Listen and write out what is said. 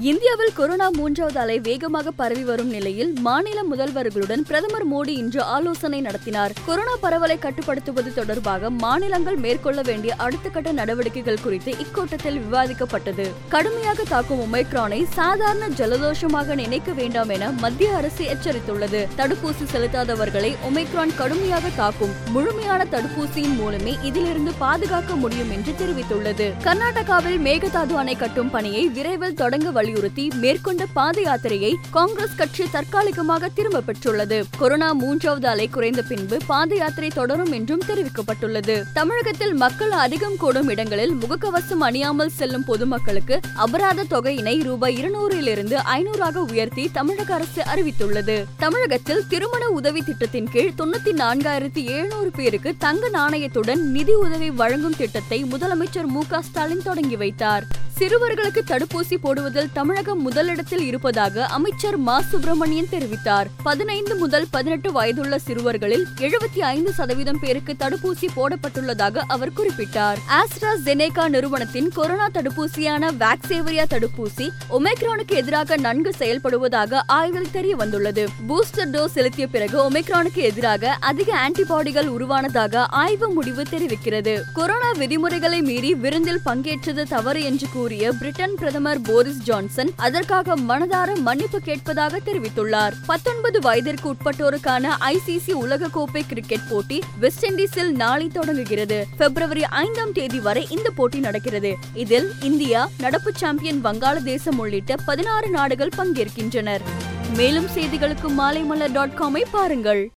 இந்தியாவில் கொரோனா மூன்றாவது அலை வேகமாக பரவி வரும் நிலையில் மாநில முதல்வர்களுடன் பிரதமர் மோடி இன்று ஆலோசனை நடத்தினார். கொரோனா பரவலை கட்டுப்படுத்துவது தொடர்பாக மாநிலங்கள் மேற்கொள்ள வேண்டிய அடுத்த கட்ட நடவடிக்கைகள் குறித்து இக்கூட்டத்தில் விவாதிக்கப்பட்டது. கடுமையாக தாக்கும் ஒமைக்ரானை சாதாரண ஜலதோஷமாக நினைக்க வேண்டாம் என மத்திய அரசு எச்சரித்துள்ளது. தடுப்பூசி செலுத்தாதவர்களை ஒமைக்ரான் கடுமையாக தாக்கும் முழுமையான தடுப்பூசியின் மூலமே இதிலிருந்து பாதுகாக்க முடியும் என்று தெரிவித்துள்ளது. கர்நாடகாவில் மேகதாது அணை கட்டும் பணியை விரைவில் தொடங்க வலியுறுத்தி மேற்கொண்ட பாத யாத்திரையை காங்கிரஸ் கட்சி தற்காலிகமாக திரும்ப பெற்றுள்ளது. கொரோனா மூன்றாவது அலை குறைந்த பின்பு பாத யாத்திரை தொடரும் என்றும் தெரிவிக்கப்பட்டுள்ளது. தமிழகத்தில் மக்கள் அதிகம் கூடும் இடங்களில் முகக்கவசம் அணியாமல் செல்லும் பொதுமக்களுக்கு அபராத தொகையினை ரூபாய் இருநூறிலிருந்து ஐநூறாக உயர்த்தி தமிழக அரசு அறிவித்துள்ளது. தமிழகத்தில் திருமண உதவி திட்டத்தின் கீழ் தொண்ணூத்தி நான்காயிரத்தி எழுநூறு பேருக்கு தங்க நாணயத்துடன் நிதி உதவி வழங்கும் திட்டத்தை முதலமைச்சர் மு க ஸ்டாலின் தொடங்கி வைத்தார். சிறுவர்களுக்கு தடுப்பூசி போடுவதில் தமிழகம் முதலிடத்தில் இருப்பதாக அமைச்சர் மா. சுப்பிரமணியன் தெரிவித்தார். பதினைந்து முதல் பதினெட்டு வயதுள்ள சிறுவர்களில் எழுபத்தி ஐந்து சதவீதம் பேருக்கு தடுப்பூசி போடப்பட்டுள்ளதாக அவர் குறிப்பிட்டார். ஆஸ்ட்ரா ஜெனேகா நிறுவனத்தின் கொரோனா தடுப்பூசியான வேக்சேவரியா தடுப்பூசி ஒமேக்ரானுக்கு எதிராக நன்கு செயல்படுவதாக ஆய்வில் தெரிய வந்துள்ளது பூஸ்டர் டோஸ் செலுத்திய பிறகு ஒமேக்ரானுக்கு எதிராக அதிக ஆன்டிபாடிகள் உருவானதாக ஆய்வு முடிவு தெரிவிக்கிறது. கொரோனா விதிமுறைகளை மீறி விருந்தில் பங்கேற்றது தவறு என்று கூறிய பிரிட்டன் பிரதமர் போரிஸ் ஜான்சன் அதற்காக மனதார மன்னிப்பு கேட்பதாக தெரிவித்துள்ளார். பத்தொன்பது வயதிற்கு உட்பட்டோருக்கான ஐசிசி உலகக்கோப்பை கிரிக்கெட் போட்டி வெஸ்ட் இண்டீஸில் நாளை தொடங்குகிறது. பிப்ரவரி ஐந்தாம் தேதி வரை இந்த போட்டி நடக்கிறது. இதில் இந்தியா நடப்பு சாம்பியன் வங்காளதேசம் உள்ளிட்ட பதினாறு நாடுகள் பங்கேற்கின்றனர். மேலும் செய்திகளுக்கு மாலைமலர் டாட் காமை பாருங்கள்.